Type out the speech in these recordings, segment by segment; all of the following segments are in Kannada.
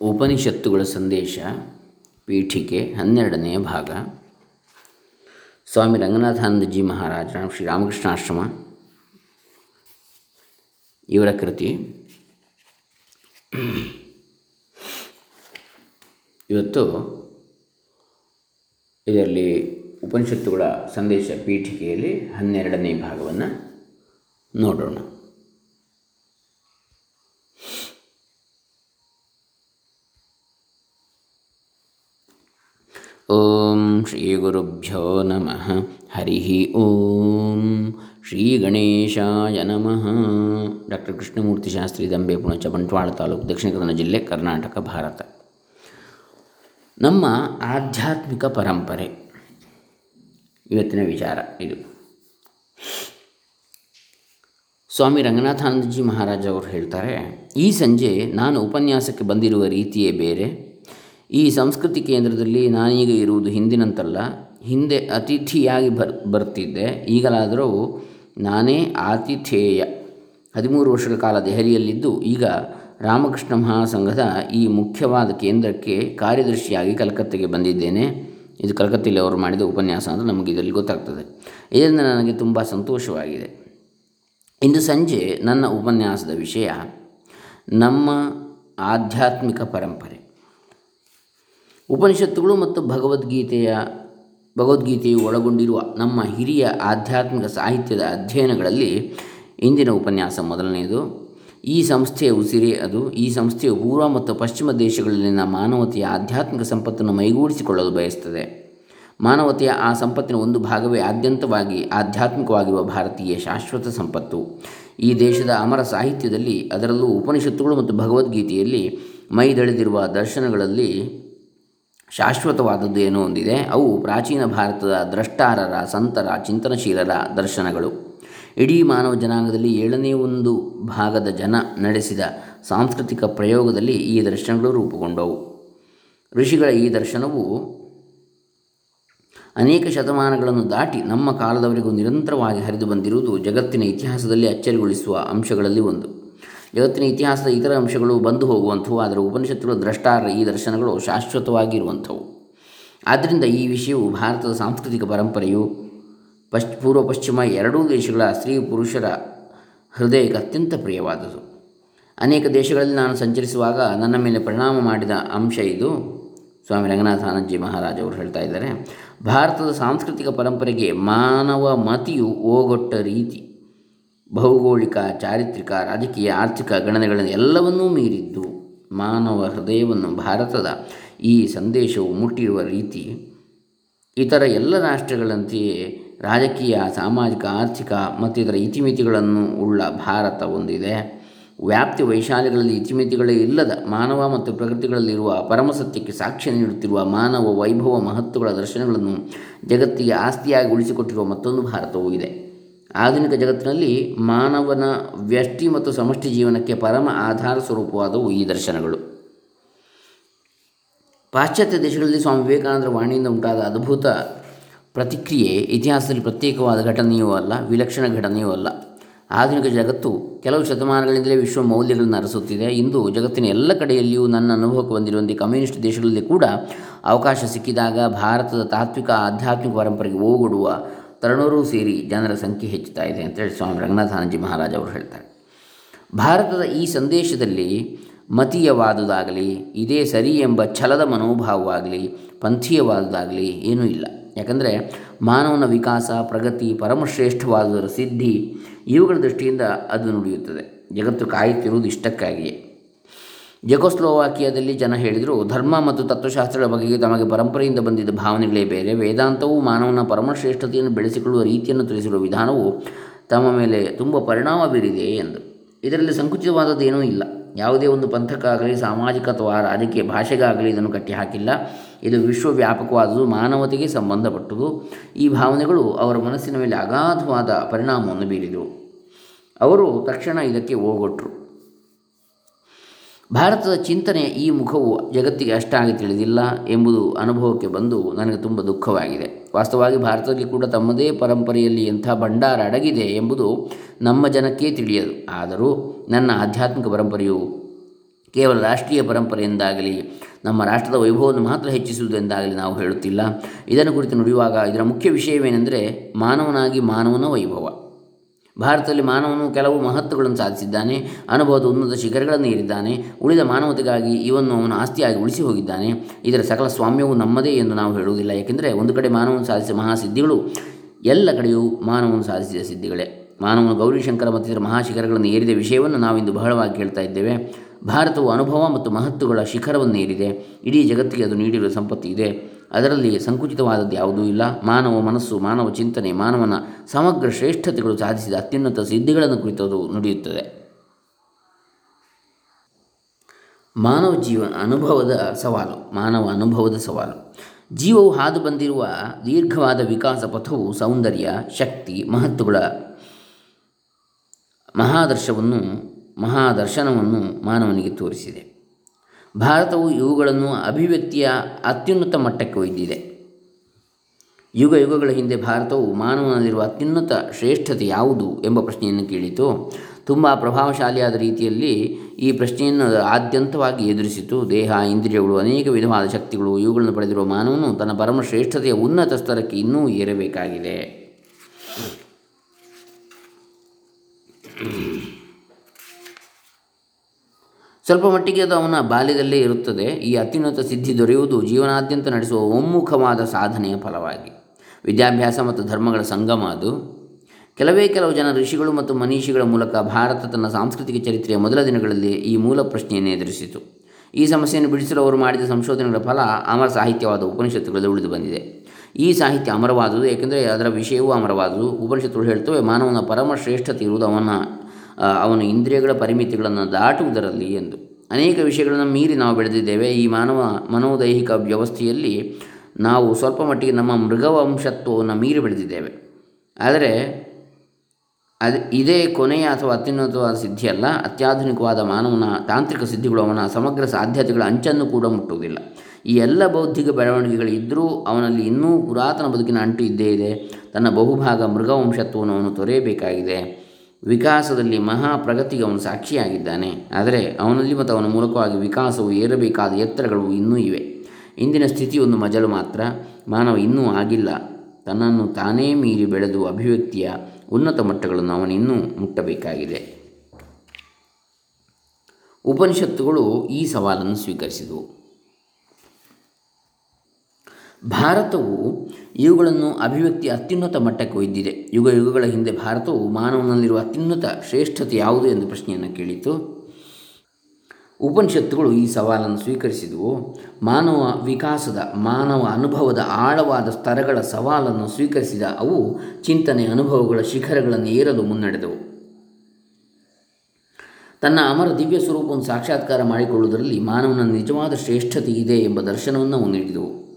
ಉಪನಿಷತ್ತುಗಳ ಸಂದೇಶ ಪೀಠಿಕೆ ಹನ್ನೆರಡನೆಯ ಭಾಗ. ಸ್ವಾಮಿ ರಂಗನಾಥಾನಂದಜಿ ಮಹಾರಾಜ ಶ್ರೀ ರಾಮಕೃಷ್ಣಾಶ್ರಮ ಇವರ ಕೃತಿ. ಇವತ್ತು ಇದರಲ್ಲಿ ಉಪನಿಷತ್ತುಗಳ ಸಂದೇಶ ಪೀಠಿಕೆಯಲ್ಲಿ ಹನ್ನೆರಡನೇ ಭಾಗವನ್ನು ನೋಡೋಣ. ಓಂ ಶ್ರೀ ಗುರುಭ್ಯೋ ನಮಃ ಹರಿ ಓಂ ಶ್ರೀ ಗಣೇಶಾಯ ನಮಃ ಡಾಕ್ಟರ್ ಕೃಷ್ಣಮೂರ್ತಿ ಶಾಸ್ತ್ರಿ ದಂಬೆ ಪುಣಚ ಬಂಟ್ವಾಳ ತಾಲೂಕು ದಕ್ಷಿಣ ಕನ್ನಡ ಜಿಲ್ಲೆ ಕರ್ನಾಟಕ, ಭಾರತ. ನಮ್ಮ ಆಧ್ಯಾತ್ಮಿಕ ಪರಂಪರೆ. ಇವತ್ತಿನ ವಿಚಾರ ಇದು. ಸ್ವಾಮಿ ರಂಗನಾಥಾನಂದಜಿ ಮಹಾರಾಜ ಅವರು ಹೇಳ್ತಾರೆ, ಈ ಸಂಜೆ ನಾನು ಉಪನ್ಯಾಸಕ್ಕೆ ಬಂದಿರುವ ರೀತಿಯೇ ಬೇರೆ. ಈ ಸಂಸ್ಕೃತಿ ಕೇಂದ್ರದಲ್ಲಿ ನಾನೀಗ ಇರುವುದು ಹಿಂದಿನಂತಲ್ಲ. ಹಿಂದೆ ಅತಿಥಿಯಾಗಿ ಬರ್, ಬರ್ತಿದ್ದೆ. ಈಗಲಾದರೂ ನಾನೇ ಆತಿಥೇಯ. ಹದಿಮೂರು ವರ್ಷಗಳ ಕಾಲ ದೆಹಲಿಯಲ್ಲಿದ್ದು, ಈಗ ರಾಮಕೃಷ್ಣ ಮಹಾಸಂಘದ ಈ ಮುಖ್ಯವಾದ ಕೇಂದ್ರಕ್ಕೆ ಕಾರ್ಯದರ್ಶಿಯಾಗಿ ಕಲ್ಕತ್ತೆಗೆ ಬಂದಿದ್ದೇನೆ. ಇದು ಕಲ್ಕತ್ತೆಯಲ್ಲಿ ಅವರು ಮಾಡಿದ ಉಪನ್ಯಾಸ ಅಂತ ನಮಗೆ ಇದರಲ್ಲಿ ಗೊತ್ತಾಗ್ತದೆ. ಇದರಿಂದ ನನಗೆ ತುಂಬ ಸಂತೋಷವಾಗಿದೆ. ಇಂದು ಸಂಜೆ ನನ್ನ ಉಪನ್ಯಾಸದ ವಿಷಯ ನಮ್ಮ ಆಧ್ಯಾತ್ಮಿಕ ಪರಂಪರೆ. ಉಪನಿಷತ್ತುಗಳು ಮತ್ತು ಭಗವದ್ಗೀತೆಯ, ಭಗವದ್ಗೀತೆಯು ಒಳಗೊಂಡಿರುವ ನಮ್ಮ ಹಿರಿಯ ಆಧ್ಯಾತ್ಮಿಕ ಸಾಹಿತ್ಯದ ಅಧ್ಯಯನಗಳಲ್ಲಿ ಇಂದಿನ ಉಪನ್ಯಾಸ ಮೊದಲನೆಯದು. ಈ ಸಂಸ್ಥೆಯ ಉಸಿರೇ ಅದು. ಈ ಸಂಸ್ಥೆಯು ಪೂರ್ವ ಮತ್ತು ಪಶ್ಚಿಮ ದೇಶಗಳಲ್ಲಿನ ಮಾನವತೆಯ ಆಧ್ಯಾತ್ಮಿಕ ಸಂಪತ್ತನ್ನು ಮೈಗೂಡಿಸಿಕೊಳ್ಳಲು ಬಯಸುತ್ತದೆ. ಮಾನವತೆಯ ಆ ಸಂಪತ್ತಿನ ಒಂದು ಭಾಗವೇ ಆದ್ಯಂತವಾಗಿ ಆಧ್ಯಾತ್ಮಿಕವಾಗಿರುವ ಭಾರತೀಯ ಶಾಶ್ವತ ಸಂಪತ್ತು. ಈ ದೇಶದ ಅಮರ ಸಾಹಿತ್ಯದಲ್ಲಿ ಅದರಲ್ಲೂ ಉಪನಿಷತ್ತುಗಳು ಮತ್ತು ಭಗವದ್ಗೀತೆಯಲ್ಲಿ ಮೈದಳೆದಿರುವ ದರ್ಶನಗಳಲ್ಲಿ ಶಾಶ್ವತವಾದದ್ದು ಏನೋ ಒಂದಿದೆ. ಅವು ಪ್ರಾಚೀನ ಭಾರತದ ದ್ರಷ್ಟಾರರ, ಸಂತರ, ಚಿಂತನಶೀಲರ ದರ್ಶನಗಳು. ಇಡೀ ಮಾನವ ಜನಾಂಗದಲ್ಲಿ ಏಳನೇ ಒಂದು ಭಾಗದ ಜನ ನಡೆಸಿದ ಸಾಂಸ್ಕೃತಿಕ ಪ್ರಯೋಗದಲ್ಲಿ ಈ ದರ್ಶನಗಳು ರೂಪುಗೊಂಡವು. ಋಷಿಗಳ ಈ ದರ್ಶನವು ಅನೇಕ ಶತಮಾನಗಳನ್ನು ದಾಟಿ ನಮ್ಮ ಕಾಲದವರೆಗೂ ನಿರಂತರವಾಗಿ ಹರಿದು ಬಂದಿರುವುದು ಜಗತ್ತಿನ ಇತಿಹಾಸದಲ್ಲಿ ಅಚ್ಚರಿಗೊಳಿಸುವ ಅಂಶಗಳಲ್ಲಿ ಒಂದು. ಜಗತ್ತಿನ ಇತಿಹಾಸದ ಇತರ ಅಂಶಗಳು ಬಂದು ಹೋಗುವಂಥವು, ಆದರೆ ಉಪನಿಷತ್ತುಗಳ ದ್ರಷ್ಟಾರ ಈ ದರ್ಶನಗಳು ಶಾಶ್ವತವಾಗಿರುವಂಥವು. ಆದ್ದರಿಂದ ಈ ವಿಷಯವು ಭಾರತದ ಸಾಂಸ್ಕೃತಿಕ ಪರಂಪರೆಯು ಪಶ್, ಪೂರ್ವ ಪಶ್ಚಿಮ ಎರಡೂ ದೇಶಗಳ ಸ್ತ್ರೀ ಪುರುಷರ ಹೃದಯಕ್ಕೆ ಅತ್ಯಂತ ಪ್ರಿಯವಾದುದು ಅನೇಕ ದೇಶಗಳಲ್ಲಿ ನಾನು ಸಂಚರಿಸುವಾಗ ನನ್ನ ಮೇಲೆ ಪರಿಣಾಮ ಮಾಡಿದ ಅಂಶ ಇದು. ಸ್ವಾಮಿ ರಂಗನಾಥಾನಂದಜಿ ಮಹಾರಾಜ್ ಅವರು ಹೇಳ್ತಾ ಇದ್ದಾರೆ, ಭಾರತದ ಸಾಂಸ್ಕೃತಿಕ ಪರಂಪರೆಗೆ ಮಾನವ ಮತಿಯು ಓಗೊಟ್ಟ ರೀತಿ. ಭೌಗೋಳಿಕ, ಚಾರಿತ್ರಿಕ, ರಾಜಕೀಯ, ಆರ್ಥಿಕ ಗಣನೆಗಳನ್ನು ಎಲ್ಲವನ್ನೂ ಮೀರಿದ್ದು ಮಾನವ ಹೃದಯವನ್ನು ಭಾರತದ ಈ ಸಂದೇಶವು ಮುಟ್ಟಿರುವ ರೀತಿ ಇತರ ಎಲ್ಲ ರಾಷ್ಟ್ರಗಳಂತೆಯೇ ರಾಜಕೀಯ, ಸಾಮಾಜಿಕ, ಆರ್ಥಿಕ ಮತ್ತಿತರ ಇತಿಮಿತಿಗಳನ್ನು ಉಳ್ಳ ಭಾರತ ಹೊಂದಿದೆ ವ್ಯಾಪ್ತಿ ವೈಶಾಲ್ಯಗಳಲ್ಲಿ ಇತಿಮಿತಿಗಳೇ ಇಲ್ಲದ ಮಾನವ ಮತ್ತು ಪ್ರಕೃತಿಗಳಲ್ಲಿರುವ ಪರಮಸತ್ಯಕ್ಕೆ ಸಾಕ್ಷ್ಯ ನೀಡುತ್ತಿರುವ ಮಾನವ ವೈಭವ ಮಹತ್ವಗಳ ದರ್ಶನಗಳನ್ನು ಜಗತ್ತಿಗೆ ಆಸ್ತಿಯಾಗಿ ಉಳಿಸಿಕೊಟ್ಟಿರುವ ಮತ್ತೊಂದು ಭಾರತವೂ ಇದೆ. ಆಧುನಿಕ ಜಗತ್ತಿನಲ್ಲಿ ಮಾನವನ ವ್ಯಷ್ಟಿ ಮತ್ತು ಸಮಷ್ಟಿ ಜೀವನಕ್ಕೆ ಪರಮ ಆಧಾರ ಸ್ವರೂಪವಾದವು ಈ ದರ್ಶನಗಳು. ಪಾಶ್ಚಾತ್ಯ ದೇಶಗಳಲ್ಲಿ ಸ್ವಾಮಿ ವಿವೇಕಾನಂದರ ವಾಣಿಯಿಂದ ಉಂಟಾದ ಅದ್ಭುತ ಪ್ರತಿಕ್ರಿಯೆ ಇತಿಹಾಸದಲ್ಲಿ ಪ್ರತ್ಯೇಕವಾದ ಘಟನೆಯೂ ಅಲ್ಲ, ವಿಲಕ್ಷಣ ಘಟನೆಯೂ ಅಲ್ಲ. ಆಧುನಿಕ ಜಗತ್ತು ಕೆಲವು ಶತಮಾನಗಳಿಂದಲೇ ವಿಶ್ವ ಮೌಲ್ಯಗಳನ್ನು ಅರಸುತ್ತಿದೆ. ಇಂದು ಜಗತ್ತಿನ ಎಲ್ಲ ಕಡೆಯಲ್ಲಿಯೂ ನನ್ನ ಅನುಭವಕ್ಕೆ ಬಂದಿರುವಂತೆ ಕಮ್ಯುನಿಸ್ಟ್ ದೇಶಗಳಲ್ಲಿ ಕೂಡ ಅವಕಾಶ ಸಿಕ್ಕಿದಾಗ ಭಾರತದ ತಾತ್ವಿಕ, ಆಧ್ಯಾತ್ಮಿಕ ಪರಂಪರೆಗೆ ಓಗೊಡುವ ತರುಣರೂ ಸೇರಿ ಜನರ ಸಂಖ್ಯೆ ಹೆಚ್ಚುತ್ತಾ ಇದೆ ಅಂತೇಳಿ ಸ್ವಾಮಿ ರಂಗನಾಥಾನಂದಜಿ ಮಹಾರಾಜ್ ಅವರು ಹೇಳ್ತಾರೆ. ಭಾರತದ ಈ ಸಂದೇಶದಲ್ಲಿ ಮತೀಯವಾದುದಾಗಲಿ, ಇದೇ ಸರಿ ಎಂಬ ಛಲದ ಮನೋಭಾವವಾಗಲಿ, ಪಂಥೀಯವಾದುದಾಗಲಿ ಏನೂ ಇಲ್ಲ. ಯಾಕಂದರೆ ಮಾನವನ ವಿಕಾಸ, ಪ್ರಗತಿ, ಪರಮಶ್ರೇಷ್ಠವಾದುದರ ಸಿದ್ಧಿ ಇವುಗಳ ದೃಷ್ಟಿಯಿಂದ ಅದು ನುಡಿಯುತ್ತದೆ. ಜಗತ್ತು ಕಾಯುತ್ತಿರುವುದು ಇಷ್ಟಕ್ಕಾಗಿಯೇ. ಜೆಕೋಸ್ಲೋವಾಕಿಯಾದಲ್ಲಿ ಜನ ಹೇಳಿದರು, ಧರ್ಮ ಮತ್ತು ತತ್ವಶಾಸ್ತ್ರಗಳ ಬಗೆಗೆ ತಮಗೆ ಪರಂಪರೆಯಿಂದ ಬಂದಿದ್ದ ಭಾವನೆಗಳೇ ಬೇರೆ. ವೇದಾಂತವು ಮಾನವನ ಪರಮಶ್ರೇಷ್ಠತೆಯನ್ನು ಬೆಳೆಸಿಕೊಳ್ಳುವ ರೀತಿಯನ್ನು ತಿಳಿಸಿರುವ ವಿಧಾನವು ತಮ್ಮ ಮೇಲೆ ತುಂಬ ಪರಿಣಾಮ ಬೀರಿದೆ ಎಂದು. ಇದರಲ್ಲಿ ಸಂಕುಚಿತವಾದದ್ದು ಏನೂ ಇಲ್ಲ. ಯಾವುದೇ ಒಂದು ಪಂಥಕ್ಕಾಗಲಿ, ಸಾಮಾಜಿಕ ಅಥವಾ ರಾಜಕೀಯ ಭಾಷೆಗಾಗಲಿ ಇದನ್ನು ಕಟ್ಟಿಹಾಕಿಲ್ಲ. ಇದು ವಿಶ್ವವ್ಯಾಪಕವಾದುದು, ಮಾನವತೆಗೆ ಸಂಬಂಧಪಟ್ಟದು. ಈ ಭಾವನೆಗಳು ಅವರ ಮನಸ್ಸಿನ ಮೇಲೆ ಅಗಾಧವಾದ ಪರಿಣಾಮವನ್ನು ಬೀರಿದವು. ಅವರು ತಕ್ಷಣ ಇದಕ್ಕೆ ಓಗೊಟ್ಟರು ಭಾರತದ ಚಿಂತನೆಯ ಈ ಮುಖವು ಜಗತ್ತಿಗೆ ಅಷ್ಟಾಗಿ ತಿಳಿದಿಲ್ಲ ಎಂಬುದು ಅನುಭವಕ್ಕೆ ಬಂದು ನನಗೆ ತುಂಬ ದುಃಖವಾಗಿದೆ. ವಾಸ್ತವವಾಗಿ ಭಾರತದಲ್ಲಿ ಕೂಡ ತಮ್ಮದೇ ಪರಂಪರೆಯಲ್ಲಿ ಎಂಥ ಭಂಡಾರ ಅಡಗಿದೆ ಎಂಬುದು ನಮ್ಮ ಜನಕ್ಕೇ ತಿಳಿಯದು. ಆದರೂ ನನ್ನ ಆಧ್ಯಾತ್ಮಿಕ ಪರಂಪರೆಯು ಕೇವಲ ರಾಷ್ಟ್ರೀಯ ಪರಂಪರೆಯಿಂದಾಗಲಿ, ನಮ್ಮ ರಾಷ್ಟ್ರದ ವೈಭವವನ್ನು ಮಾತ್ರ ಹೆಚ್ಚಿಸುವುದೆಂದಾಗಲಿ ನಾವು ಹೇಳುತ್ತಿಲ್ಲ. ಇದನ್ನು ಕುರಿತು ನುಡಿಯುವಾಗ ಇದರ ಮುಖ್ಯ ವಿಷಯವೇನೆಂದರೆ ಮಾನವನಾಗಿ ಮಾನವನ ವೈಭವ. ಭಾರತದಲ್ಲಿ ಮಾನವನು ಕೆಲವು ಮಹತ್ವಗಳನ್ನು ಸಾಧಿಸಿದ್ದಾನೆ. ಅನುಭವದ ಉನ್ನತ ಶಿಖರಗಳನ್ನು ಏರಿದ್ದಾನೆ. ಉಳಿದ ಮಾನವತೆಗಾಗಿ ಇವನ್ನು ಅವನು ಆಸ್ತಿಯಾಗಿ ಉಳಿಸಿ ಹೋಗಿದ್ದಾನೆ. ಇದರ ಸಕಲ ಸ್ವಾಮ್ಯವು ನಮ್ಮದೇ ಎಂದು ನಾವು ಹೇಳುವುದಿಲ್ಲ. ಏಕೆಂದರೆ ಒಂದು ಕಡೆ ಮಾನವನು ಸಾಧಿಸಿದ ಮಹಾಸಿದ್ಧಿಗಳು, ಎಲ್ಲ ಕಡೆಯೂ ಮಾನವನು ಸಾಧಿಸಿದ ಸಿದ್ಧಿಗಳೇ. ಮಾನವನು ಗೌರಿಶಂಕರ ಮತ್ತಿತರ ಮಹಾಶಿಖರಗಳನ್ನು ಏರಿದ ವಿಷಯವನ್ನು ನಾವಿಂದು ಬಹಳವಾಗಿ ಕೇಳ್ತಾ ಇದ್ದೇವೆ. ಭಾರತವು ಅನುಭವ ಮತ್ತು ಮಹತ್ವಗಳ ಶಿಖರವನ್ನು ಏರಿದೆ. ಇಡೀ ಜಗತ್ತಿಗೆ ಅದು ನೀಡಿರುವ ಸಂಪತ್ತಿ ಇದೆ ಅದರಲ್ಲಿ ಸಂಕುಚಿತವಾದದ್ದು ಯಾವುದೂ ಇಲ್ಲ. ಮಾನವ ಮನಸ್ಸು, ಮಾನವ ಚಿಂತನೆ, ಮಾನವನ ಸಮಗ್ರ ಶ್ರೇಷ್ಠತೆಗಳು ಸಾಧಿಸಿದ ಅತ್ಯುನ್ನತ ಸಿದ್ಧಿಗಳನ್ನು ಕುರಿತು ಅದು ನುಡಿಯುತ್ತದೆ. ಮಾನವ ಜೀವ ಅನುಭವದ ಸವಾಲು, ಮಾನವ ಅನುಭವದ ಸವಾಲು. ಜೀವವು ಹಾದು ಬಂದಿರುವ ದೀರ್ಘವಾದ ವಿಕಾಸ ಪಥವು ಸೌಂದರ್ಯ, ಶಕ್ತಿ, ಮಹತ್ವಗಳ ಮಹಾದರ್ಶವನ್ನು, ಮಹಾದರ್ಶನವನ್ನು ಮಾನವನಿಗೆ ತೋರಿಸಿದೆ. ಭಾರತವು ಇವುಗಳನ್ನು ಅಭಿವ್ಯಕ್ತಿಯ ಅತ್ಯುನ್ನತ ಮಟ್ಟಕ್ಕೆ ಒಯ್ದಿದೆ. ಯುಗ ಯುಗಗಳ ಹಿಂದೆ ಭಾರತವು ಮಾನವನಲ್ಲಿರುವ ಅತ್ಯುನ್ನತ ಶ್ರೇಷ್ಠತೆ ಯಾವುದು ಎಂಬ ಪ್ರಶ್ನೆಯನ್ನು ಕೇಳಿತು. ತುಂಬ ಪ್ರಭಾವಶಾಲಿಯಾದ ರೀತಿಯಲ್ಲಿ ಈ ಪ್ರಶ್ನೆಯನ್ನು ಆದ್ಯಂತವಾಗಿ ಎದುರಿಸಿತು. ದೇಹ, ಇಂದ್ರಿಯಗಳು, ಅನೇಕ ವಿಧವಾದ ಶಕ್ತಿಗಳು, ಇವುಗಳನ್ನು ಪಡೆದಿರುವ ಮಾನವನು ತನ್ನ ಪರಮ ಶ್ರೇಷ್ಠತೆಯ ಉನ್ನತ ಸ್ತರಕ್ಕೆ ಇನ್ನೂ ಏರಬೇಕಾಗಿದೆ. ಸ್ವಲ್ಪ ಮಟ್ಟಿಗೆ ಅದು ಅವನ ಬಾಲ್ಯದಲ್ಲೇ ಇರುತ್ತದೆ. ಈ ಅತ್ಯುನ್ನತ ಸಿದ್ಧಿ ದೊರೆಯುವುದು ಜೀವನಾದ್ಯಂತ ನಡೆಸುವ ಒಮ್ಮುಖವಾದ ಸಾಧನೆಯ ಫಲವಾಗಿ. ವಿದ್ಯಾಭ್ಯಾಸ ಮತ್ತು ಧರ್ಮಗಳ ಸಂಗಮ ಅದು. ಕೆಲವೇ ಕೆಲವು ಜನ ಋಷಿಗಳು ಮತ್ತು ಮನೀಷಿಗಳ ಮೂಲಕ ಭಾರತ ತನ್ನ ಸಾಂಸ್ಕೃತಿಕ ಚರಿತ್ರೆಯ ಮೊದಲ ದಿನಗಳಲ್ಲಿ ಈ ಮೂಲ ಪ್ರಶ್ನೆಯನ್ನು ಎದುರಿಸಿತು. ಈ ಸಮಸ್ಯೆಯನ್ನು ಬಿಡಿಸಲು ಅವರು ಮಾಡಿದ ಸಂಶೋಧನೆಗಳ ಫಲ ಅಮರ ಸಾಹಿತ್ಯವಾದ ಉಪನಿಷತ್ತುಗಳಲ್ಲಿ ಉಳಿದು ಬಂದಿದೆ. ಈ ಸಾಹಿತ್ಯ ಅಮರವಾದುದು, ಏಕೆಂದರೆ ಅದರ ವಿಷಯವೂ ಅಮರವಾದುದು. ಉಪನಿಷತ್ತುಗಳು ಹೇಳ್ತವೆ, ಮಾನವನ ಪರಮ ಶ್ರೇಷ್ಠತೆ ಇರುವುದು ಅವನ ಅವನ ಇಂದ್ರಿಯಗಳ ಪರಿಮಿತಿಗಳನ್ನು ದಾಟುವುದರಲ್ಲಿ ಎಂದು. ಅನೇಕ ವಿಷಯಗಳನ್ನು ಮೀರಿ ನಾವು ಬೆಳೆದಿದ್ದೇವೆ. ಈ ಮಾನವ ಮನೋದೈಹಿಕ ವ್ಯವಸ್ಥೆಯಲ್ಲಿ ನಾವು ಸ್ವಲ್ಪ ಮಟ್ಟಿಗೆ ನಮ್ಮ ಮೃಗವಂಶತ್ವವನ್ನು ಮೀರಿ ಬೆಳೆದಿದ್ದೇವೆ. ಆದರೆ ಅದು ಇದೇ ಕೊನೆಯ ಅಥವಾ ಅತ್ಯುನ್ನತವಾದ ಸಿದ್ಧಿಯಲ್ಲ. ಅತ್ಯಾಧುನಿಕವಾದ ಮಾನವನ ತಾಂತ್ರಿಕ ಸಿದ್ಧಿಗಳು ಅವನ ಸಮಗ್ರ ಸಾಧ್ಯತೆಗಳ ಅಂಚನ್ನು ಕೂಡ ಮುಟ್ಟುವುದಿಲ್ಲ. ಈ ಎಲ್ಲ ಬೌದ್ಧಿಕ ಬೆಳವಣಿಗೆಗಳಿದ್ದರೂ ಅವನಲ್ಲಿ ಇನ್ನೂ ಪುರಾತನ ಬದುಕಿನ ಅಂಟು ಇದ್ದೇ ಇದೆ. ತನ್ನ ಬಹುಭಾಗ ಮೃಗವಂಶತ್ವವನ್ನು ಅವನು ತೊರೆಯಬೇಕಾಗಿದೆ. ವಿಕಾಸದಲ್ಲಿ ಮಹಾ ಪ್ರಗತಿಗೆ ಅವನು ಸಾಕ್ಷಿಯಾಗಿದ್ದಾನೆ. ಆದರೆ ಅವನಲ್ಲಿ ಮತ್ತು ಅವನ ಮೂಲಕವಾಗಿ ವಿಕಾಸವು ಏರಬೇಕಾದ ಎತ್ತರಗಳು ಇನ್ನೂ ಇವೆ. ಇಂದಿನ ಸ್ಥಿತಿ ಒಂದು ಮಜಲು ಮಾತ್ರ. ಮಾನವ ಇನ್ನೂ ಆಗಿಲ್ಲ. ತನ್ನನ್ನು ತಾನೇ ಮೀರಿ ಬೆಳೆದು ಅಭಿವ್ಯಕ್ತಿಯ ಉನ್ನತ ಮಟ್ಟಗಳನ್ನು ಅವನಿನ್ನೂ ಮುಟ್ಟಬೇಕಾಗಿದೆ. ಉಪನಿಷತ್ತುಗಳು ಈ ಸವಾಲನ್ನು ಸ್ವೀಕರಿಸಿದವು. ಭಾರತವು ಇವುಗಳನ್ನು ಅಭಿವ್ಯಕ್ತಿ ಅತ್ಯುನ್ನತ ಮಟ್ಟಕ್ಕೆ ಒಯ್ದಿದೆ. ಯುಗ ಯುಗಗಳ ಹಿಂದೆ ಭಾರತವು ಮಾನವನಲ್ಲಿರುವ ಅತ್ಯುನ್ನತ ಶ್ರೇಷ್ಠತೆ ಯಾವುದು ಎಂದು ಪ್ರಶ್ನೆಯನ್ನು ಕೇಳಿತು. ಉಪನಿಷತ್ತುಗಳು ಈ ಸವಾಲನ್ನು ಸ್ವೀಕರಿಸಿದವು. ಮಾನವ ವಿಕಾಸದ, ಮಾನವ ಅನುಭವದ ಆಳವಾದ ಸ್ತರಗಳ ಸವಾಲನ್ನು ಸ್ವೀಕರಿಸಿದ ಅವು ಚಿಂತನೆ ಅನುಭವಗಳ ಶಿಖರಗಳನ್ನು ಏರಲು ಮುನ್ನಡೆದವು. ತನ್ನ ಅಮರ ದಿವ್ಯ ಸ್ವರೂಪವನ್ನು ಸಾಕ್ಷಾತ್ಕಾರ ಮಾಡಿಕೊಳ್ಳುವುದರಲ್ಲಿ ಮಾನವನ ನಿಜವಾದ ಶ್ರೇಷ್ಠತೆ ಇದೆ ಎಂಬ ದರ್ಶನವನ್ನು ನೀಡಿದವು.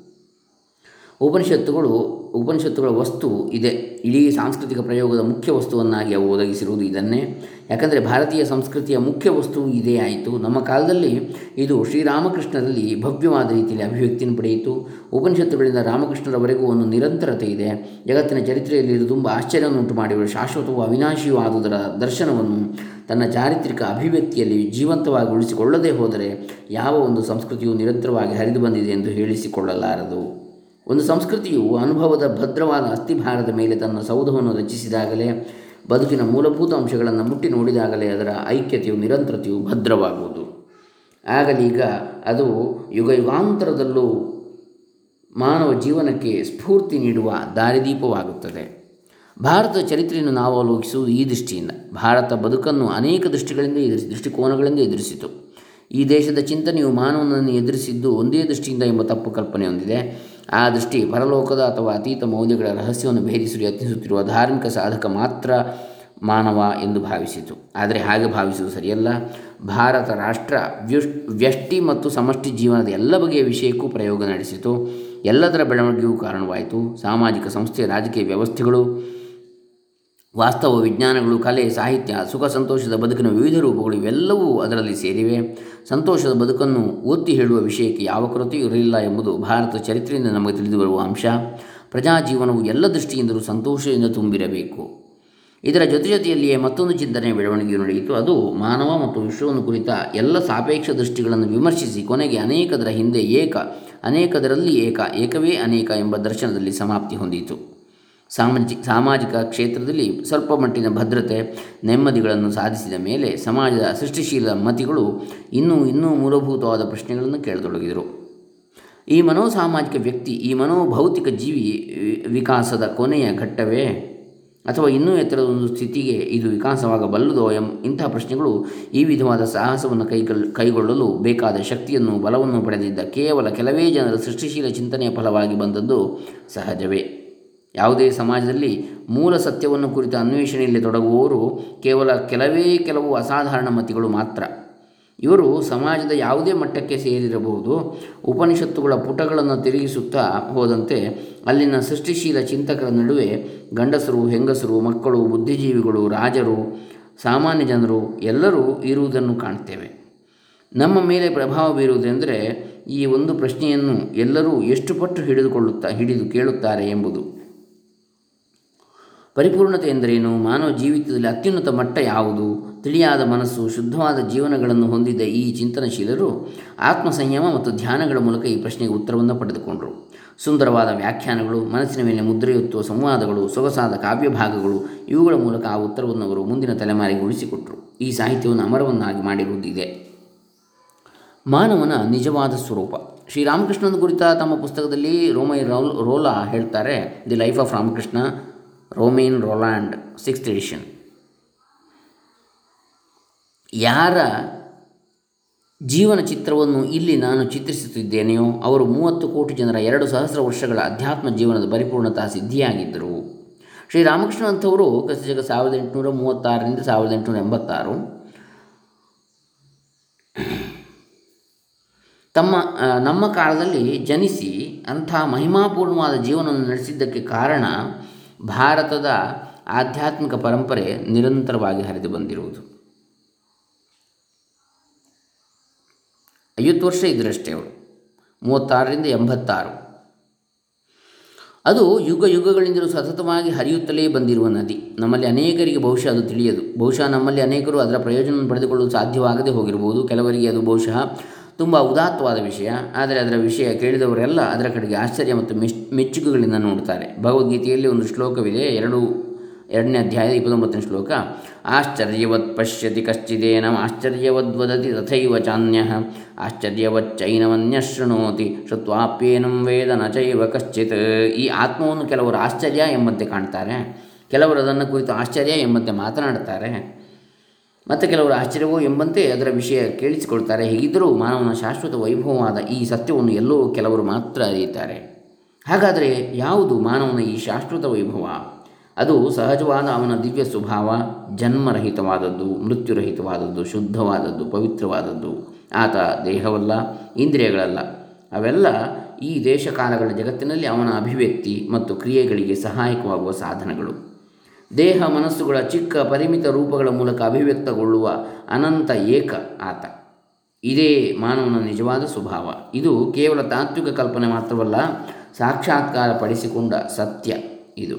ಉಪನಿಷತ್ತುಗಳು, ಉಪನಿಷತ್ತುಗಳ ವಸ್ತು ಇದೆ. ಇಡೀ ಸಾಂಸ್ಕೃತಿಕ ಪ್ರಯೋಗದ ಮುಖ್ಯ ವಸ್ತುವನ್ನಾಗಿ ಅವು ಒದಗಿಸಿರುವುದು ಇದನ್ನೇ. ಯಾಕಂದರೆ ಭಾರತೀಯ ಸಂಸ್ಕೃತಿಯ ಮುಖ್ಯ ವಸ್ತು ಇದೇ ಆಯಿತು. ನಮ್ಮ ಕಾಲದಲ್ಲಿ ಇದು ಶ್ರೀರಾಮಕೃಷ್ಣರಲ್ಲಿ ಭವ್ಯವಾದ ರೀತಿಯಲ್ಲಿ ಅಭಿವ್ಯಕ್ತಿಯನ್ನು ಪಡೆಯಿತು. ಉಪನಿಷತ್ತುಗಳಿಂದ ರಾಮಕೃಷ್ಣರವರೆಗೂ ಒಂದು ನಿರಂತರತೆ ಇದೆ. ಜಗತ್ತಿನ ಚರಿತ್ರೆಯಲ್ಲಿ ಇದು ತುಂಬ ಆಶ್ಚರ್ಯವನ್ನುಂಟು ಮಾಡಿರುವ ಶಾಶ್ವತವು ಅವಿನಾಶಿಯೂ ಆದುದರ ದರ್ಶನವನ್ನು ತನ್ನ ಚಾರಿತ್ರಿಕ ಅಭಿವ್ಯಕ್ತಿಯಲ್ಲಿ ಜೀವಂತವಾಗಿ ಉಳಿಸಿಕೊಳ್ಳದೇ ಹೋದರೆ ಯಾವ ಒಂದು ಸಂಸ್ಕೃತಿಯು ನಿರಂತರವಾಗಿ ಹರಿದು ಬಂದಿದೆ ಎಂದು ಹೇಳಿಸಿಕೊಳ್ಳಲಾರದು. ಒಂದು ಸಂಸ್ಕೃತಿಯು ಅನುಭವದ ಭದ್ರವಾದ ಅಸ್ಥಿಭಾರದ ಮೇಲೆ ತನ್ನ ಸೌಧವನ್ನು ರಚಿಸಿದಾಗಲೇ, ಬದುಕಿನ ಮೂಲಭೂತ ಅಂಶಗಳನ್ನು ಮುಟ್ಟಿ ನೋಡಿದಾಗಲೇ ಅದರ ಐಕ್ಯತೆಯು ನಿರಂತರತೆಯು ಭದ್ರವಾಗುವುದು. ಆಗಲೀಗ ಅದು ಯುಗ ಯುಗಾಂತರದಲ್ಲೂ ಮಾನವ ಜೀವನಕ್ಕೆ ಸ್ಫೂರ್ತಿ ನೀಡುವ ದಾರಿದೀಪವಾಗುತ್ತದೆ. ಭಾರತದ ಚರಿತ್ರೆಯನ್ನು ನಾವು ಅವಲೋಕಿಸುವುದು ಈ ದೃಷ್ಟಿಯಿಂದ. ಭಾರತ ಬದುಕನ್ನು ಅನೇಕ ದೃಷ್ಟಿಗಳಿಂದ ಎದುರಿಸಿ, ದೃಷ್ಟಿಕೋನಗಳಿಂದ ಎದುರಿಸಿತು. ಈ ದೇಶದ ಚಿಂತನೆಯು ಮಾನವನನ್ನು ಎದುರಿಸಿದ್ದು ಒಂದೇ ದೃಷ್ಟಿಯಿಂದ ಎಂಬ ತಪ್ಪು ಕಲ್ಪನೆ ಹೊಂದಿದೆ. ಆ ದೃಷ್ಟಿ ಪರಲೋಕದ ಅಥವಾ ಅತೀತ ಮೌಲ್ಯಗಳ ರಹಸ್ಯವನ್ನು ಭೇದಿಸಲು ಯತ್ನಿಸುತ್ತಿರುವ ಧಾರ್ಮಿಕ ಸಾಧಕ ಮಾತ್ರ ಮಾನವ ಎಂದು ಭಾವಿಸಿತು. ಆದರೆ ಹಾಗೆ ಭಾವಿಸುವುದು ಸರಿಯಲ್ಲ. ಭಾರತ ರಾಷ್ಟ್ರ ವ್ಯುಷ್, ವ್ಯಷ್ಟಿ ಮತ್ತು ಸಮಷ್ಟಿ ಜೀವನದ ಎಲ್ಲ ಬಗೆಯ ವಿಷಯಕ್ಕೂ ಪ್ರಯೋಗ ನಡೆಸಿತು. ಎಲ್ಲದರ ಬೆಳವಣಿಗೆಗೂ ಕಾರಣವಾಯಿತು. ಸಾಮಾಜಿಕ ಸಂಸ್ಥೆ ರಾಜಕೀಯ ವ್ಯವಸ್ಥೆಗಳು ವಾಸ್ತವ ವಿಜ್ಞಾನಗಳು, ಕಲೆ, ಸಾಹಿತ್ಯ, ಸುಖ, ಸಂತೋಷದ ಬದುಕಿನ ವಿವಿಧ ರೂಪಗಳು ಇವೆಲ್ಲವೂ ಅದರಲ್ಲಿ ಸೇರಿವೆ. ಸಂತೋಷದ ಬದುಕನ್ನು ಒತ್ತಿ ಹೇಳುವ ವಿಷಯಕ್ಕೆ ಯಾವ ಕೊರತೆಯೂ ಇರಲಿಲ್ಲ ಎಂಬುದು ಭಾರತ ಚರಿತ್ರೆಯಿಂದ ನಮಗೆ ತಿಳಿದು ಬರುವ ಅಂಶ. ಪ್ರಜಾಜೀವನವು ಎಲ್ಲ ದೃಷ್ಟಿಯಿಂದಲೂ ಸಂತೋಷದಿಂದ ತುಂಬಿರಬೇಕು. ಇದರ ಜೊತೆ ಜೊತೆಯಲ್ಲಿಯೇ ಮತ್ತೊಂದು ಚಿಂತನೆಯ ಬೆಳವಣಿಗೆಯು ನಡೆಯಿತು. ಅದು ಮಾನವ ಮತ್ತು ವಿಶ್ವವನ್ನು ಕುರಿತ ಎಲ್ಲ ಸಾಪೇಕ್ಷ ದೃಷ್ಟಿಗಳನ್ನು ವಿಮರ್ಶಿಸಿ ಕೊನೆಗೆ ಅನೇಕದರ ಹಿಂದೆ ಏಕ, ಅನೇಕದರಲ್ಲಿ ಏಕ, ಏಕವೇ ಅನೇಕ ಎಂಬ ದರ್ಶನದಲ್ಲಿ ಸಮಾಪ್ತಿ ಹೊಂದಿತು. ಸಾಮಾಜಿ ಸಾಮಾಜಿಕ ಕ್ಷೇತ್ರದಲ್ಲಿ ಸ್ವಲ್ಪ ಮಟ್ಟಿನ ಭದ್ರತೆ, ನೆಮ್ಮದಿಗಳನ್ನು ಸಾಧಿಸಿದ ಮೇಲೆ ಸಮಾಜದ ಸೃಷ್ಟಿಶೀಲ ಮತಿಗಳು ಇನ್ನೂ ಇನ್ನೂ ಮೂಲಭೂತವಾದ ಪ್ರಶ್ನೆಗಳನ್ನು ಕೇಳತೊಡಗಿದರು. ಈ ಮನೋಸಾಮಾಜಿಕ ವ್ಯಕ್ತಿ, ಈ ಮನೋಭೌತಿಕ ಜೀವಿ ವಿಕಾಸದ ಕೊನೆಯ ಘಟ್ಟವೇ? ಅಥವಾ ಇನ್ನೂ ಎತ್ತರದ ಒಂದು ಸ್ಥಿತಿಗೆ ಇದು ವಿಕಾಸವಾಗಬಲ್ಲದೋ ಎಂ ಇಂತಹ ಪ್ರಶ್ನೆಗಳು ಈ ವಿಧವಾದ ಸಾಹಸವನ್ನು ಕೈಗೊಳ್ ಕೈಗೊಳ್ಳಲು ಬೇಕಾದ ಶಕ್ತಿಯನ್ನು, ಬಲವನ್ನು ಪಡೆದಿದ್ದ ಕೇವಲ ಕೆಲವೇ ಜನರ ಸೃಷ್ಟಿಶೀಲ ಚಿಂತನೆಯ ಫಲವಾಗಿ ಬಂದದ್ದು ಸಹಜವೇ. ಯಾವುದೇ ಸಮಾಜದಲ್ಲಿ ಮೂಲ ಸತ್ಯವನ್ನು ಕುರಿತ ಅನ್ವೇಷಣೆಯಲ್ಲಿ ತೊಡಗುವವರು ಕೇವಲ ಕೆಲವೇ ಕೆಲವು ಅಸಾಧಾರಣ ಮತಿಗಳು ಮಾತ್ರ. ಇವರು ಸಮಾಜದ ಯಾವುದೇ ಮಟ್ಟಕ್ಕೆ ಸೇರಿರಬಹುದು, ಉಪನಿಷತ್ತುಗಳ ಪುಟಗಳನ್ನು ತಿರುಗಿಸುತ್ತಾ ಹೋದಂತೆ ಅಲ್ಲಿನ ಸೃಷ್ಟಿಶೀಲ ಚಿಂತಕರ ನಡುವೆ ಗಂಡಸರು, ಹೆಂಗಸರು, ಮಕ್ಕಳು, ಬುದ್ಧಿಜೀವಿಗಳು, ರಾಜರು, ಸಾಮಾನ್ಯ ಜನರು ಎಲ್ಲರೂ ಇರುವುದನ್ನು ಕಾಣ್ತೇವೆ. ನಮ್ಮ ಮೇಲೆ ಪ್ರಭಾವ ಬೀರುವುದೆಂದರೆ ಈ ಒಂದು ಪ್ರಶ್ನೆಯನ್ನು ಎಲ್ಲರೂ ಎಷ್ಟು ಪಟ್ಟು ಹಿಡಿದುಕೊಳ್ಳುತ್ತಾ ಹಿಡಿದು ಕೇಳುತ್ತಾರೆ ಎಂಬುದು. ಪರಿಪೂರ್ಣತೆ ಎಂದರೇನು? ಮಾನವ ಜೀವಿತದಲ್ಲಿ ಅತ್ಯುನ್ನತ ಮಟ್ಟ ಯಾವುದು? ತಿಳಿಯಾದ ಮನಸ್ಸು, ಶುದ್ಧವಾದ ಜೀವನಗಳನ್ನು ಹೊಂದಿದ್ದ ಈ ಚಿಂತನಶೀಲರು ಆತ್ಮ ಸಂಯಮ ಮತ್ತು ಧ್ಯಾನಗಳ ಮೂಲಕ ಈ ಪ್ರಶ್ನೆಗೆ ಉತ್ತರವನ್ನು ಪಡೆದುಕೊಂಡರು. ಸುಂದರವಾದ ವ್ಯಾಖ್ಯಾನಗಳು, ಮನಸ್ಸಿನ ಮೇಲೆ ಮುದ್ರೆಯುತ್ತುವ ಸಂವಾದಗಳು, ಸೊಗಸಾದ ಕಾವ್ಯ ಭಾಗಗಳು ಇವುಗಳ ಮೂಲಕ ಆ ಉತ್ತರವನ್ನು ಅವರು ಮುಂದಿನ ತಲೆಮಾರಿಗೆ ಉಳಿಸಿಕೊಟ್ಟರು ಈ ಸಾಹಿತ್ಯವನ್ನು ಅಮರವನ್ನಾಗಿ ಮಾಡಿರುವುದಿದೆ. ಮಾನವನ ನಿಜವಾದ ಸ್ವರೂಪ. ಶ್ರೀರಾಮಕೃಷ್ಣನ ಕುರಿತ ತಮ್ಮ ಪುಸ್ತಕದಲ್ಲಿ ರೋಮೈ ರೋಲ್ ರೋಲಾ ಹೇಳ್ತಾರೆ, the life of Ramakrishna Romain Rolland sixth edition. ಯಾರ ಜೀವನ ಚಿತ್ರವನ್ನು ಇಲ್ಲಿ ನಾನು ಚಿತ್ರಿಸುತ್ತಿದ್ದೇನೆಯೋ ಅವರು ಮೂವತ್ತು ಕೋಟಿ ಜನರ ಎರಡು ಸಹಸ್ರ ವರ್ಷಗಳ ಅಧ್ಯಾತ್ಮ ಜೀವನದ ಪರಿಪೂರ್ಣತಾ ಸಿದ್ಧಿಯಾಗಿದ್ದರು. ಶ್ರೀರಾಮಕೃಷ್ಣ ಅಂಥವರು ಕಸಿಜಗ ಸಾವಿರದ ಎಂಟುನೂರ ಮೂವತ್ತಾರರಿಂದ ಸಾವಿರದ ಎಂಟುನೂರ ಎಂಬತ್ತಾರು. ತಮ್ಮ ನಮ್ಮ ಕಾಲದಲ್ಲಿ ಜನಿಸಿ ಅಂಥ ಮಹಿಮಾಪೂರ್ಣವಾದ ಜೀವನವನ್ನು ನಡೆಸಿದ್ದಕ್ಕೆ ಕಾರಣ ಭಾರತದ ಆಧ್ಯಾತ್ಮಿಕ ಪರಂಪರೆ ನಿರಂತರವಾಗಿ ಹರಿದು ಬಂದಿರುವುದು. ಐವತ್ತು ವರ್ಷ ಇದ್ರಷ್ಟೇ ಅವರು. ಮೂವತ್ತಾರರಿಂದ ಎಂಬತ್ತಾರು. ಅದು ಯುಗ ಯುಗಗಳಿಂದಲೂ ಸತತವಾಗಿ ಹರಿಯುತ್ತಲೇ ಬಂದಿರುವ ನದಿ. ನಮ್ಮಲ್ಲಿ ಅನೇಕರಿಗೆ ಬಹುಶಃ ಅದು ತಿಳಿಯದು. ಬಹುಶಃ ನಮ್ಮಲ್ಲಿ ಅನೇಕರು ಅದರ ಪ್ರಯೋಜನವನ್ನು ಪಡೆದುಕೊಳ್ಳಲು ಸಾಧ್ಯವಾಗದೇ ಹೋಗಿರಬಹುದು. ಕೆಲವರಿಗೆ ಅದು ಬಹುಶಃ ತುಂಬ ಉದಾತ್ತವಾದ ವಿಷಯ. ಆದರೆ ಅದರ ವಿಷಯ ಕೇಳಿದವರೆಲ್ಲ ಅದರ ಕಡೆಗೆ ಆಶ್ಚರ್ಯ ಮತ್ತು ಮೆಚ್, ಮೆಚ್ಚುಗೆಗಳಿಂದ ನೋಡುತ್ತಾರೆ. ಭಗವದ್ಗೀತೆಯಲ್ಲಿ ಒಂದು ಶ್ಲೋಕವಿದೆ, ಎರಡು, ಎರಡನೇ ಅಧ್ಯಾಯ ಇಪ್ಪತ್ತೊಂಬತ್ತನೇ ಶ್ಲೋಕ. ಆಶ್ಚರ್ಯವತ್ ಪಶ್ಯತಿ ಕಶ್ಚಿದೇನ ಆಶ್ಚರ್ಯವದ್ವದತಿ ತಥೈವ ಚಾನ್ಯ ಆಶ್ಚರ್ಯವಚ್ಚೈನವನ್ಯ ಶೃಣೋತಿ ಶ್ರುತ್ವಾಪ್ಯೇನಂ ವೇದ ನ ಚೈವ ಕಶ್ಚಿತ್. ಈ ಆತ್ಮವನ್ನು ಕೆಲವರು ಆಶ್ಚರ್ಯ ಎಂಬಂತೆ ಕಾಣ್ತಾರೆ. ಕೆಲವರು ಅದನ್ನು ಕುರಿತು ಆಶ್ಚರ್ಯ ಎಂಬಂತೆ ಮಾತನಾಡುತ್ತಾರೆ. ಮತ್ತು ಕೆಲವರು ಆಶ್ಚರ್ಯವೋ ಎಂಬಂತೆ ಅದರ ವಿಷಯ ಕೇಳಿಸಿಕೊಳ್ತಾರೆ. ಹೀಗಿದ್ದರೂ ಮಾನವನ ಶಾಶ್ವತ ವೈಭವವಾದ ಈ ಸತ್ಯವನ್ನು ಎಲ್ಲೋ ಕೆಲವರು ಮಾತ್ರ ಅರಿಯುತ್ತಾರೆ. ಹಾಗಾದರೆ ಯಾವುದು ಮಾನವನ ಈ ಶಾಶ್ವತ ವೈಭವ? ಅದು ಸಹಜವಾದ ಅವನ ದಿವ್ಯ ಸ್ವಭಾವ, ಜನ್ಮರಹಿತವಾದದ್ದು, ಮೃತ್ಯುರಹಿತವಾದದ್ದು, ಶುದ್ಧವಾದದ್ದು, ಪವಿತ್ರವಾದದ್ದು. ಆತ ದೇಹವಲ್ಲ, ಇಂದ್ರಿಯಗಳಲ್ಲ. ಅವೆಲ್ಲ ಈ ದೇಶಕಾಲಗಳ ಜಗತ್ತಿನಲ್ಲಿ ಅವನ ಅಭಿವ್ಯಕ್ತಿ ಮತ್ತು ಕ್ರಿಯೆಗಳಿಗೆ ಸಹಾಯಕವಾಗುವ ಸಾಧನಗಳು. ದೇಹ ಮನಸ್ಸುಗಳ ಚಿಕ್ಕ ಪರಿಮಿತ ರೂಪಗಳ ಮೂಲಕ ಅಭಿವ್ಯಕ್ತಗೊಳ್ಳುವ ಅನಂತ ಏಕ ಆತ. ಇದೇ ಮಾನವನ ನಿಜವಾದ ಸ್ವಭಾವ. ಇದು ಕೇವಲ ತಾತ್ವಿಕ ಕಲ್ಪನೆ ಮಾತ್ರವಲ್ಲ ಸಾಕ್ಷಾತ್ಕಾರ ಪಡಿಸಿಕೊಂಡ ಸತ್ಯ ಇದು.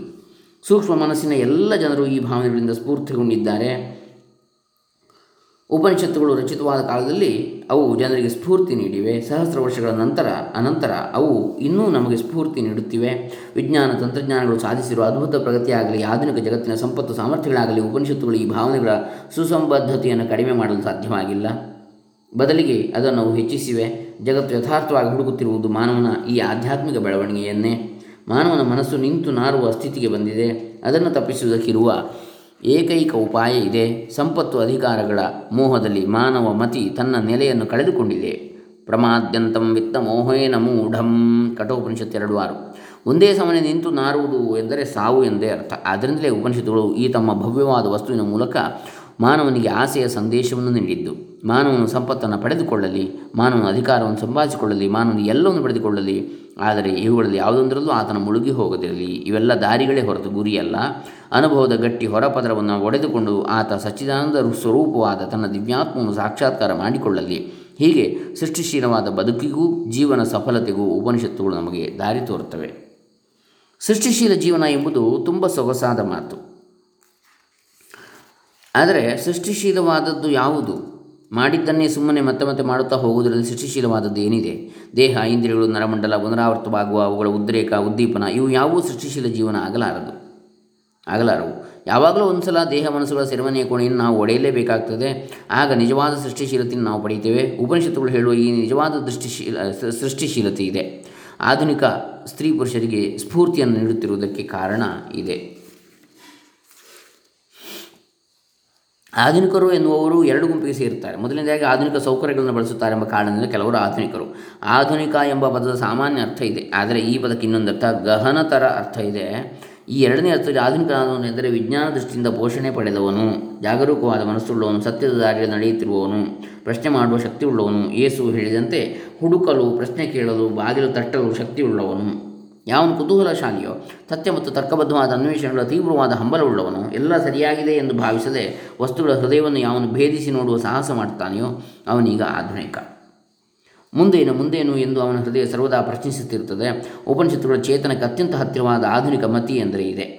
ಸೂಕ್ಷ್ಮ ಮನಸ್ಸಿನ ಎಲ್ಲ ಜನರು ಈ ಭಾವನೆಗಳಿಂದ ಸ್ಫೂರ್ತಿಗೊಂಡಿದ್ದಾರೆ. ಉಪನಿಷತ್ತುಗಳು ರಚಿತವಾದ ಕಾಲದಲ್ಲಿ ಅವು ಜನರಿಗೆ ಸ್ಫೂರ್ತಿ ನೀಡಿವೆ. ಸಹಸ್ರ ವರ್ಷಗಳ ನಂತರ, ಅನಂತರ ಅವು ಇನ್ನೂ ನಮಗೆ ಸ್ಫೂರ್ತಿ ನೀಡುತ್ತಿವೆ. ವಿಜ್ಞಾನ ತಂತ್ರಜ್ಞಾನಗಳು ಸಾಧಿಸಿರುವ ಅದ್ಭುತ ಪ್ರಗತಿಯಾಗಲಿ, ಆಧುನಿಕ ಜಗತ್ತಿನ ಸಂಪತ್ತು ಸಾಮರ್ಥ್ಯಗಳಾಗಲಿ ಉಪನಿಷತ್ತುಗಳು ಈ ಭಾವನೆಗಳ ಸುಸಂಬದ್ಧತೆಯನ್ನು ಕಡಿಮೆ ಮಾಡಲು ಸಾಧ್ಯವಾಗಿಲ್ಲ. ಬದಲಿಗೆ ಅದನ್ನು ಹೆಚ್ಚಿಸಿವೆ. ಜಗತ್ತು ಯಥಾರ್ಥವಾಗಿ ಹುಡುಕುತ್ತಿರುವುದು ಮಾನವನ ಈ ಆಧ್ಯಾತ್ಮಿಕ ಬೆಳವಣಿಗೆಯನ್ನೇ. ಮಾನವನ ಮನಸ್ಸು ನಿಂತು ನಾರುವ ಸ್ಥಿತಿಗೆ ಬಂದಿದೆ. ಅದನ್ನು ತಪ್ಪಿಸುವುದಕ್ಕಿರುವ ಏಕೈಕ ಉಪಾಯ ಇದೆ. ಸಂಪತ್ತು ಅಧಿಕಾರಗಳ ಮೋಹದಲ್ಲಿ ಮಾನವ ಮತಿ ತನ್ನ ನೆಲೆಯನ್ನು ಕಳೆದುಕೊಂಡಿದೆ. ಪ್ರಮಾದ್ಯಂತಂ ವಿತ್ತ ಮೋಹೇನ ಮೂಢಂ. ಕಠೋಪನಿಷತ್ ಎರಡು ಆರು. ಒಂದೇ ಸಮನೆ ನಿಂತು ನಾರುವುದು ಎಂದರೆ ಸಾವು ಎಂದೇ ಅರ್ಥ. ಆದ್ದರಿಂದಲೇ ಉಪನಿಷತ್ತುಗಳು ಈ ತಮ್ಮ ಭವ್ಯವಾದ ವಸ್ತುವಿನ ಮೂಲಕ ಮಾನವನಿಗೆ ಆಸೆಯ ಸಂದೇಶವನ್ನು ನೀಡಿದ್ದು. ಮಾನವನು ಸಂಪತ್ತನ್ನು ಪಡೆದುಕೊಳ್ಳಲಿ, ಮಾನವನ ಅಧಿಕಾರವನ್ನು ಸಂಪಾದಿಸಿಕೊಳ್ಳಲಿ ಮಾನವನು ಎಲ್ಲವನ್ನು ಪಡೆದುಕೊಳ್ಳಲಿ ಆದರೆ ಇವುಗಳಲ್ಲಿ ಯಾವುದೊಂದರಲ್ಲೂ ಆತನ ಮುಳುಗಿ ಹೋಗದಿರಲಿ. ಇವೆಲ್ಲ ದಾರಿಗಳೇ ಹೊರತು ಗುರಿಯಲ್ಲ. ಅನುಭವದ ಗಟ್ಟಿ ಹೊರಪದರವನ್ನು ಒಡೆದುಕೊಂಡು ಆತ ಸಚ್ಚಿದಾನಂದ ಸ್ವರೂಪವಾದ ತನ್ನ ದಿವ್ಯಾತ್ಮವನ್ನು ಸಾಕ್ಷಾತ್ಕಾರ ಮಾಡಿಕೊಳ್ಳಲಿ. ಹೀಗೆ ಸೃಷ್ಟಿಶೀಲವಾದ ಬದುಕಿಗೂ ಜೀವನ ಸಫಲತೆಗೂ ಉಪನಿಷತ್ತುಗಳು ನಮಗೆ ದಾರಿ ತೋರುತ್ತವೆ. ಸೃಷ್ಟಿಶೀಲ ಜೀವನ ಎಂಬುದು ತುಂಬ ಸೊಗಸಾದ ಮಾತು. ಆದರೆ ಸೃಷ್ಟಿಶೀಲವಾದದ್ದು ಯಾವುದು? ಮಾಡಿದ್ದನ್ನೇ ಸುಮ್ಮನೆ ಮತ್ತೆ ಮತ್ತೆ ಮಾಡುತ್ತಾ ಹೋಗುವುದರಲ್ಲಿ ಸೃಷ್ಟಿಶೀಲವಾದದ್ದು ಏನಿದೆ? ದೇಹ, ಇಂದ್ರಿಯಗಳು, ನರಮಂಡಲ ಪುನರಾವರ್ತವಾಗುವ ಅವುಗಳ ಉದ್ರೇಕ, ಉದ್ದೀಪನ, ಇವು ಯಾವೂ ಸೃಷ್ಟಿಶೀಲ ಜೀವನ ಆಗಲಾರದು. ಆಗಲಾರವು. ಯಾವಾಗಲೂ ಒಂದು ಸಲ ದೇಹ, ಮನಸ್ಸುಗಳ ಸೆರೆಮನೆಯ ಕೋಣೆಯನ್ನು ನಾವು ಒಡೆಯಲೇಬೇಕಾಗ್ತದೆ. ಆಗ ನಿಜವಾದ ಸೃಷ್ಟಿಶೀಲತೆಯನ್ನು ನಾವು ಪಡೆಯುತ್ತೇವೆ. ಉಪನಿಷತ್ತುಗಳು ಹೇಳುವ ಈ ನಿಜವಾದ ದೃಷ್ಟಿಶೀಲ, ಸೃಷ್ಟಿಶೀಲತೆ ಇದೆ. ಆಧುನಿಕ ಸ್ತ್ರೀ ಪುರುಷರಿಗೆ ಸ್ಫೂರ್ತಿಯನ್ನು ನೀಡುತ್ತಿರುವುದಕ್ಕೆ ಕಾರಣ ಇದೆ. ಆಧುನಿಕರು ಎನ್ನುವವರು ಎರಡು ಗುಂಪಿಗೆ ಸೇರುತ್ತಾರೆ. ಮೊದಲನೇದಾಗಿ ಆಧುನಿಕ ಸೌಕರ್ಯಗಳನ್ನು ಬಳಸುತ್ತಾರೆ ಎಂಬ ಕಾರಣದಿಂದ ಕೆಲವರು ಆಧುನಿಕರು. ಆಧುನಿಕ ಎಂಬ ಪದದ ಸಾಮಾನ್ಯ ಅರ್ಥ ಇದೆ. ಆದರೆ ಈ ಪದಕ್ಕೆ ಇನ್ನೊಂದು ಅರ್ಥ ಗಹನತರ ಅರ್ಥ ಇದೆ. ಈ ಎರಡನೇ ಅರ್ಥದಲ್ಲಿ ಆಧುನಿಕನಾದವನು ಎಂದರೆ ವಿಜ್ಞಾನ ದೃಷ್ಟಿಯಿಂದ ಪೋಷಣೆ ಪಡೆದವನು, ಜಾಗರೂಕವಾದ ಮನಸ್ಸುಳ್ಳವನು, ಸತ್ಯದ ದಾರಿಯಲ್ಲಿ ನಡೆಯುತ್ತಿರುವವನು, ಪ್ರಶ್ನೆ ಮಾಡುವ ಶಕ್ತಿಯುಳ್ಳವನು, ಏಸು ಹೇಳಿದಂತೆ ಹುಡುಕಲು, ಪ್ರಶ್ನೆ ಕೇಳಲು, ಬಾಗಿಲು ತಟ್ಟಲು ಶಕ್ತಿಯುಳ್ಳವನು. ಯಾವನು ಕುತೂಹಲಶಾಲಿಯೋ, ಸತ್ಯ ಮತ್ತು ತರ್ಕಬದ್ಧವಾದ ಅನ್ವೇಷಣೆಗಳ ತೀವ್ರವಾದ ಹಂಬಲವುಳ್ಳವನು ಎಲ್ಲ ಸರಿಯಾಗಿದೆ ಎಂದು ಭಾವಿಸದೆ ವಸ್ತುಗಳ ಹೃದಯವನ್ನು ಯಾವನು ಭೇದಿಸಿ ನೋಡುವ ಸಾಹಸ ಮಾಡ್ತಾನೆಯೋ ಅವನೀಗ ಆಧುನಿಕ. ಮುಂದೇನು ಮುಂದೇನು ಎಂದು ಅವನ ಹೃದಯ ಸರ್ವದಾ ಪ್ರಶ್ನಿಸುತ್ತಿರುತ್ತದೆ. ಉಪನಿಷತ್ತುಗಳ ಚೇತನಕ್ಕೆ ಅತ್ಯಂತ ಹತ್ತಿರವಾದ ಆಧುನಿಕ ಮತಿ ಎಂದರೆ ಇದೆ.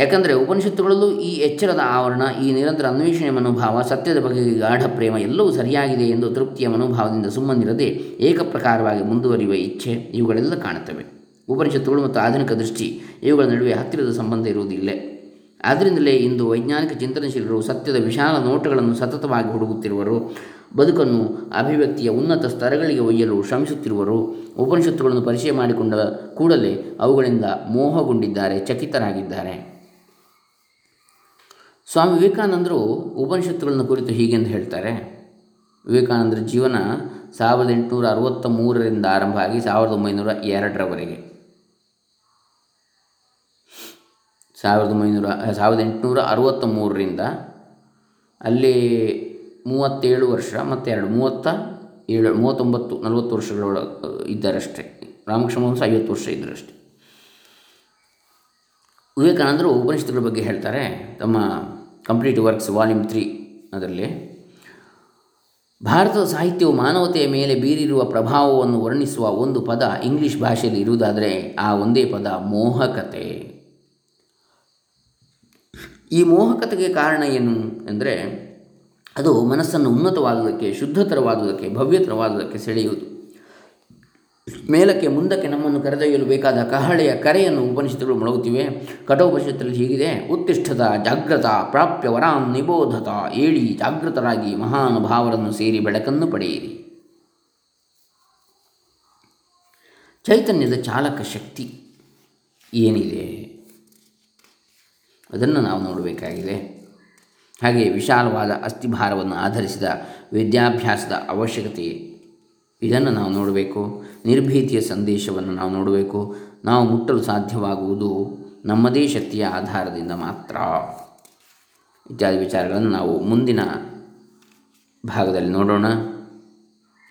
ಯಾಕಂದರೆ ಉಪನಿಷತ್ತುಗಳಲ್ಲೂ ಈ ಎಚ್ಚರದ ಆವರಣ, ಈ ನಿರಂತರ ಅನ್ವೇಷಣೆ ಮನೋಭಾವ, ಸತ್ಯದ ಬಗ್ಗೆ ಗಾಢ ಪ್ರೇಮ ಎಲ್ಲವೂ ಸರಿಯಾಗಿದೆ ಎಂದು ತೃಪ್ತಿಯ ಮನೋಭಾವದಿಂದ ಸುಮ್ಮನಿರದೆ ಏಕಪ್ರಕಾರವಾಗಿ ಮುಂದುವರಿಯುವ ಇಚ್ಛೆ ಇವುಗಳೆಲ್ಲ ಕಾಣುತ್ತವೆ. ಉಪನಿಷತ್ತುಗಳು ಮತ್ತು ಆಧುನಿಕ ದೃಷ್ಟಿ ಇವುಗಳ ನಡುವೆ ಹತ್ತಿರದ ಸಂಬಂಧ ಇರುವುದಿಲ್ಲ ಆದ್ದರಿಂದಲೇ ಇಂದು ವೈಜ್ಞಾನಿಕ ಚಿಂತನಶೀಲರು ಸತ್ಯದ ವಿಶಾಲ ನೋಟಗಳನ್ನು ಸತತವಾಗಿ ಹುಡುಕುತ್ತಿರುವರು, ಬದುಕನ್ನು ಅಭಿವ್ಯಕ್ತಿಯ ಉನ್ನತ ಸ್ತರಗಳಿಗೆ ಒಯ್ಯಲು ಶ್ರಮಿಸುತ್ತಿರುವರು, ಉಪನಿಷತ್ತುಗಳನ್ನು ಪರಿಚಯ ಮಾಡಿಕೊಂಡ ಕೂಡಲೇ ಅವುಗಳಿಂದ ಮೋಹಗೊಂಡಿದ್ದಾರೆ, ಚಕಿತರಾಗಿದ್ದಾರೆ. ಸ್ವಾಮಿ ವಿವೇಕಾನಂದರು ಉಪನಿಷತ್ತುಗಳನ್ನು ಕುರಿತು ಹೀಗೆಂದು ಹೇಳ್ತಾರೆ. ವಿವೇಕಾನಂದರ ಜೀವನ ಸಾವಿರದ ಎಂಟುನೂರ ಅರವತ್ತ ಮೂರರಿಂದ ಆರಂಭ ಆಗಿ ಸಾವಿರದ ಒಂಬೈನೂರ ಎರಡರವರೆಗೆ. ಸಾವಿರದ ಒಂಬೈನೂರ, ಸಾವಿರದ ಎಂಟುನೂರ ಅರವತ್ತ ಮೂರರಿಂದ ಅಲ್ಲಿ ಮೂವತ್ತೇಳು ವರ್ಷ ಮತ್ತು ಎರಡು ಮೂವತ್ತ ಏಳು, ಮೂವತ್ತೊಂಬತ್ತು, ನಲವತ್ತು ವರ್ಷಗಳೊಳ, ಇದ್ದಾರಷ್ಟೇ. ರಾಮಕೃಷ್ಣ ಮಹಂಸ ಐವತ್ತು ವರ್ಷ ಇದ್ದರಷ್ಟೇ. ವಿವೇಕಾನಂದರು ಉಪನಿಷತ್ತುಗಳ ಬಗ್ಗೆ ಹೇಳ್ತಾರೆ. ತಮ್ಮ ಕಂಪ್ಲೀಟ್ ವರ್ಕ್ಸ್ ವಾಲ್ಯೂಮ್ ತ್ರೀ ಅದರಲ್ಲಿ ಭಾರತದ ಸಾಹಿತ್ಯವು ಮಾನವತೆಯ ಮೇಲೆ ಬೀರಿರುವ ಪ್ರಭಾವವನ್ನು ವರ್ಣಿಸುವ ಒಂದು ಪದ ಇಂಗ್ಲೀಷ್ ಭಾಷೆಯಲ್ಲಿ ಇರುವುದಾದರೆ ಆ ಒಂದೇ ಪದ ಮೋಹಕತೆ. ಈ ಮೋಹಕತೆಗೆ ಕಾರಣ ಏನು ಎಂದರೆ ಅದು ಮನಸ್ಸನ್ನು ಉನ್ನತವಾದುದಕ್ಕೆ, ಶುದ್ಧತರವಾದುದಕ್ಕೆ, ಭವ್ಯತರವಾದುದಕ್ಕೆ ಸೆಳೆಯುವುದು. ಮೇಲಕ್ಕೆ ಮುಂದಕ್ಕೆ ನಮ್ಮನ್ನು ಕರೆದೊಯ್ಯಲು ಬೇಕಾದ ಕಹಳೆಯ ಕರೆಯನ್ನು ಉಪನಿಷತ್ತುಗಳು ಮೊಳಗುತ್ತಿವೆ. ಕಠೋಪನಿಷತ್ತಲ್ಲಿ ಹೀಗಿದೆ. ಉತ್ತಿಷ್ಠತ ಜಾಗ್ರತ, ಪ್ರಾಪ್ಯ ವರಾಂ ನಿಬೋಧತ, ಏಳಿ ಜಾಗೃತರಾಗಿ ಮಹಾನುಭಾವರನ್ನು ಸೇರಿ ಬೆಳಕನ್ನು ಪಡೆಯಿರಿ. ಚೈತನ್ಯದ ಚಾಲಕ ಶಕ್ತಿ ಏನಿದೆ? ಅದನ್ನು ನಾವು ನೋಡಬೇಕಾಗಿದೆ. ಹಾಗೆಯೇ ವಿಶಾಲವಾದ ಅಸ್ಥಿಭಾರವನ್ನು ಆಧರಿಸಿದ ವಿದ್ಯಾಭ್ಯಾಸದ ಅವಶ್ಯಕತೆ ಇದನ್ನು ನಾವು ನೋಡಬೇಕು. ನಿರ್ಭೀತಿಯ ಸಂದೇಶವನ್ನು ನಾವು ನೋಡಬೇಕು. ನಾವು ಮುಟ್ಟಲು ಸಾಧ್ಯವಾಗುವುದು ನಮ್ಮದೇ ಶಕ್ತಿಯ ಆಧಾರದಿಂದ ಮಾತ್ರ. ಇತ್ಯಾದಿ ವಿಚಾರಗಳನ್ನು ನಾವು ಮುಂದಿನ ಭಾಗದಲ್ಲಿ ನೋಡೋಣ.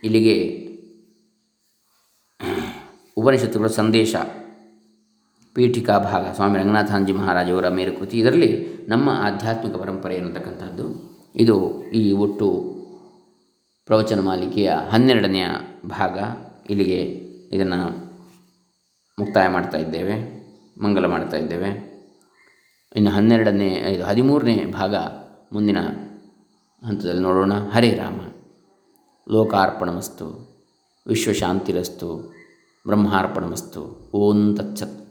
ಇಲ್ಲಿಗೆ ಉಪನಿಷತ್ತುಗಳ ಸಂದೇಶ ಪೀಠಿಕಾ ಭಾಗ. ಸ್ವಾಮಿ ರಂಗನಾಥಾಂಜಿ ಮಹಾರಾಜವರ ಮೇರುಕೃತಿ. ಇದರಲ್ಲಿ ನಮ್ಮ ಆಧ್ಯಾತ್ಮಿಕ ಪರಂಪರೆ ಅನ್ನತಕ್ಕಂಥದ್ದು ಇದು ಈ ಒಟ್ಟು ಪ್ರವಚನ ಮಾಲಿಕೆಯ ಹನ್ನೆರಡನೆಯ ಭಾಗ ಇಲ್ಲಿಗೆ ಇದನ್ನು ಮುಕ್ತಾಯ ಮಾಡ್ತಾ ಇದ್ದೇವೆ, ಮಂಗಲ ಮಾಡ್ತಾ ಇದ್ದೇವೆ. ಇನ್ನು ಹನ್ನೆರಡನೇ, ಇದು ಹದಿಮೂರನೇ ಭಾಗ ಮುಂದಿನ ಹಂತದಲ್ಲಿ ನೋಡೋಣ. ಹರೇ ರಾಮ, ಲೋಕಾರ್ಪಣಮಸ್ತು, ವಿಶ್ವಶಾಂತಿರಸ್ತು, ಬ್ರಹ್ಮಾರ್ಪಣಮಸ್ತು, ಓಂ ತತ್ಸತ್.